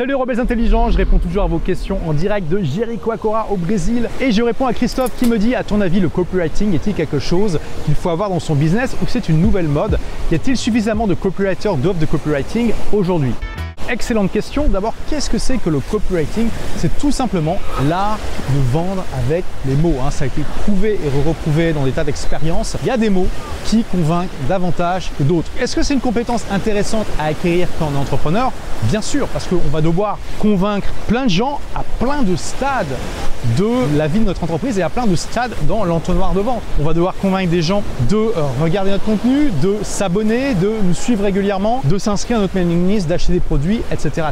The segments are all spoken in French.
Salut rebelles intelligents, je réponds toujours à vos questions en direct de Jericoacoara au Brésil. Et je réponds à Christophe qui me dit à ton avis le copywriting est-il quelque chose qu'il faut avoir dans son business ou c'est une nouvelle mode? Y a-t-il suffisamment de copywriters d'offres de copywriting aujourd'hui? Excellente question. D'abord, qu'est-ce que c'est que le copywriting? C'est tout simplement l'art de vendre avec les mots. Hein. Ça a été prouvé et reprouvé dans des tas d'expériences. Il y a des mots qui convainquent davantage que d'autres. Est-ce que c'est une compétence intéressante à acquérir quand on est entrepreneur? Bien sûr, parce qu'on va devoir convaincre plein de gens à plein de stades de la vie de notre entreprise et à plein de stades dans l'entonnoir de vente. On va devoir convaincre des gens de euh, regarder notre contenu, de s'abonner, de nous suivre régulièrement, de s'inscrire à notre mailing list, d'acheter des produits etc.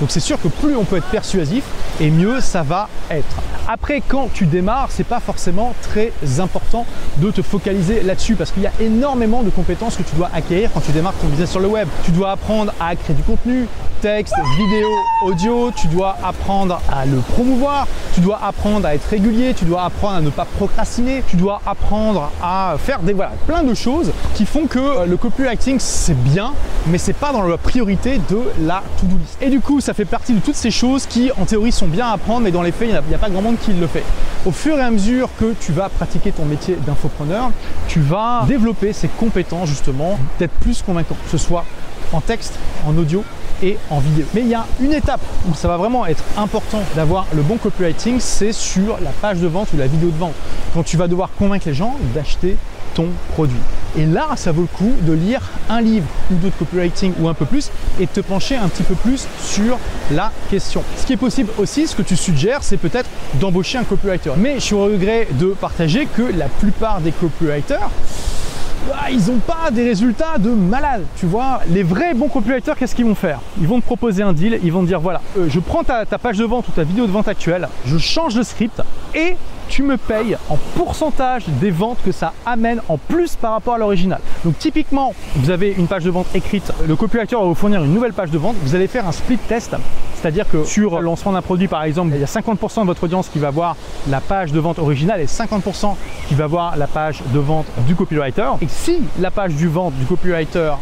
Donc c'est sûr que plus on peut être persuasif, et mieux ça va être. Après, quand tu démarres, c'est pas forcément très important de te focaliser là-dessus parce qu'il y a énormément de compétences que tu dois acquérir quand tu démarres ton business sur le web. Tu dois apprendre à créer du contenu, texte, vidéo, audio, tu dois apprendre à le promouvoir, tu dois apprendre à être régulier, tu dois apprendre à ne pas procrastiner, tu dois apprendre à faire des voilà, plein de choses qui font que euh, le copywriting c'est bien, mais c'est pas dans la priorité de la to-do list. Et du coup, ça fait partie de toutes ces choses qui en théorie sont bien à apprendre, mais dans les faits, il n'y a, pas grand monde qui le fait. Au fur et à mesure que tu vas pratiquer ton métier d'infopreneur, tu vas développer ces compétences justement d'être plus convaincant, que ce soit en texte, en audio en vidéo. Mais il y a une étape où ça va vraiment être important d'avoir le bon copywriting, c'est sur la page de vente ou la vidéo de vente. Quand tu vas devoir convaincre les gens d'acheter ton produit. Et là, ça vaut le coup de lire un livre ou deux de copywriting ou un peu plus et de te pencher un petit peu plus sur la question. Ce qui est possible aussi, ce que tu suggères, c'est peut-être d'embaucher un copywriter. Mais je suis au regret de partager que la plupart des copywriters bah, ils n'ont pas des résultats de malade, tu vois. Les vrais bons copywriters, qu'est-ce qu'ils vont faire? Ils vont te proposer un deal, ils vont te dire voilà, euh, je prends ta, ta, page de vente ou ta vidéo de vente actuelle, je change le script et tu me payes en pourcentage des ventes que ça amène en plus par rapport à l'original. Donc typiquement, vous avez une page de vente écrite, le copywriter va vous fournir une nouvelle page de vente, vous allez faire un split test, c'est-à-dire que sur le lancement d'un produit par exemple, il y a 50% de votre audience qui va voir la page de vente originale et 50% qui va voir la page de vente du copywriter. Et si la page du vente du copywriter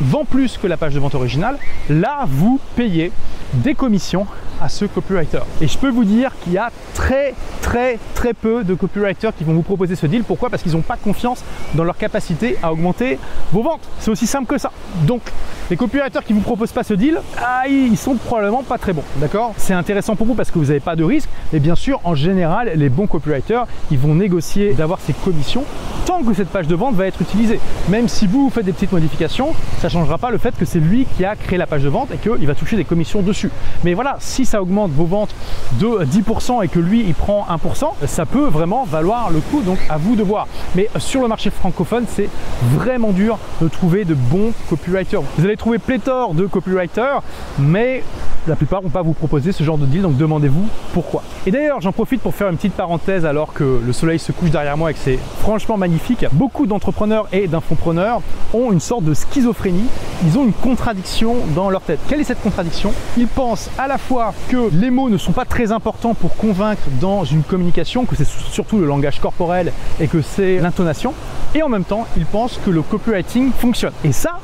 vend plus que la page de vente originale, là vous payez des commissions à ce copywriter. Et je peux vous dire qu'il y a très très très peu de copywriters qui vont vous proposer ce deal. Pourquoi? Parce qu'ils n'ont pas confiance dans leur capacité à augmenter vos ventes. C'est aussi simple que ça. Donc les copywriters qui vous proposent pas ce deal, ils sont probablement pas très bons. D'accord? C'est intéressant pour vous parce que vous n'avez pas de risque. Mais bien sûr, en général, les bons copywriters, ils vont négocier d'avoir ces commissions tant que cette page de vente va être utilisée. Même si vous, vous faites des petites modifications, ça ne changera pas le fait que c'est lui qui a créé la page de vente et qu'il va toucher des commissions dessus. Mais voilà, si ça augmente vos ventes de 10% et que lui, il prend 1%, ça peut vraiment valoir le coup. Donc à vous de voir. Mais sur le marché francophone, c'est vraiment dur de trouver de bons copywriters. Vous allez trouver pléthore de copywriters, mais la plupart vont pas vous proposer ce genre de deal, donc demandez-vous pourquoi. Et d'ailleurs, j'en profite pour faire une petite parenthèse alors que le soleil se couche derrière moi et que c'est franchement magnifique. Beaucoup d'entrepreneurs et d'infopreneurs ont une sorte de schizophrénie. Ils ont une contradiction dans leur tête. Quelle est cette contradiction? Ils pensent à la fois que les mots ne sont pas très importants pour convaincre dans une communication, que c'est surtout le langage corporel et que c'est l'intonation. Et en même temps, ils pensent que le copywriting fonctionne. Et ça,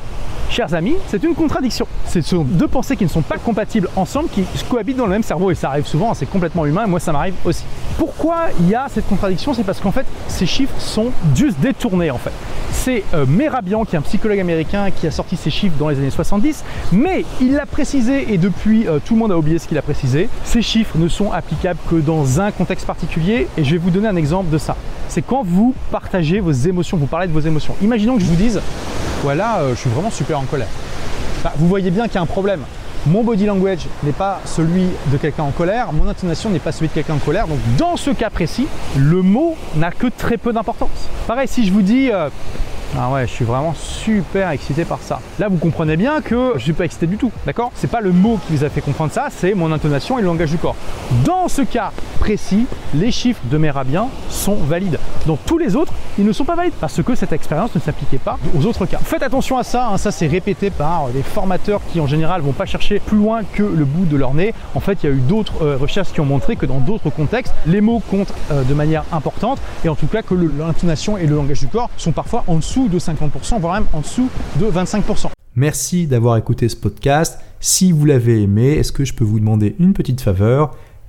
chers amis, c'est une contradiction. Ce sont deux pensées qui ne sont pas compatibles ensemble, qui cohabitent dans le même cerveau et ça arrive souvent, c'est complètement humain et moi ça m'arrive aussi. Pourquoi il y a cette contradiction? C'est parce qu'en fait, ces chiffres sont juste détournés en fait. C'est euh, Merabian, qui est un psychologue américain, qui a sorti ces chiffres dans les années 70, mais il l'a précisé et depuis euh, tout le monde a oublié ce qu'il a précisé. Ces chiffres ne sont applicables que dans un contexte particulier et je vais vous donner un exemple de ça. C'est quand vous partagez vos émotions, vous parlez de vos émotions. Imaginons que je vous dise voilà, euh, je suis vraiment super en colère. Bah, vous voyez bien qu'il y a un problème. Mon body language n'est pas celui de quelqu'un en colère, mon intonation n'est pas celui de quelqu'un en colère. Donc dans ce cas précis, le mot n'a que très peu d'importance. Pareil, si je vous dis euh, ah ouais, je suis vraiment super excité par ça. Là, vous comprenez bien que je suis pas excité du tout, d'accord? C'est pas le mot qui vous a fait comprendre ça, c'est mon intonation et le langage du corps. Dans ce cas précis, les chiffres de mes rabiens sont valides. Dans tous les autres, ils ne sont pas valides parce que cette expérience ne s'appliquait pas aux autres cas. Faites attention à ça, hein, ça c'est répété par des formateurs qui en général vont pas chercher plus loin que le bout de leur nez. En fait, il y a eu d'autres euh, recherches qui ont montré que dans d'autres contextes, les mots comptent euh, de manière importante et en tout cas que l'intonation et le langage du corps sont parfois en dessous de 50%, voire même en dessous de 25%. Merci d'avoir écouté ce podcast. Si vous l'avez aimé, est-ce que je peux vous demander une petite faveur?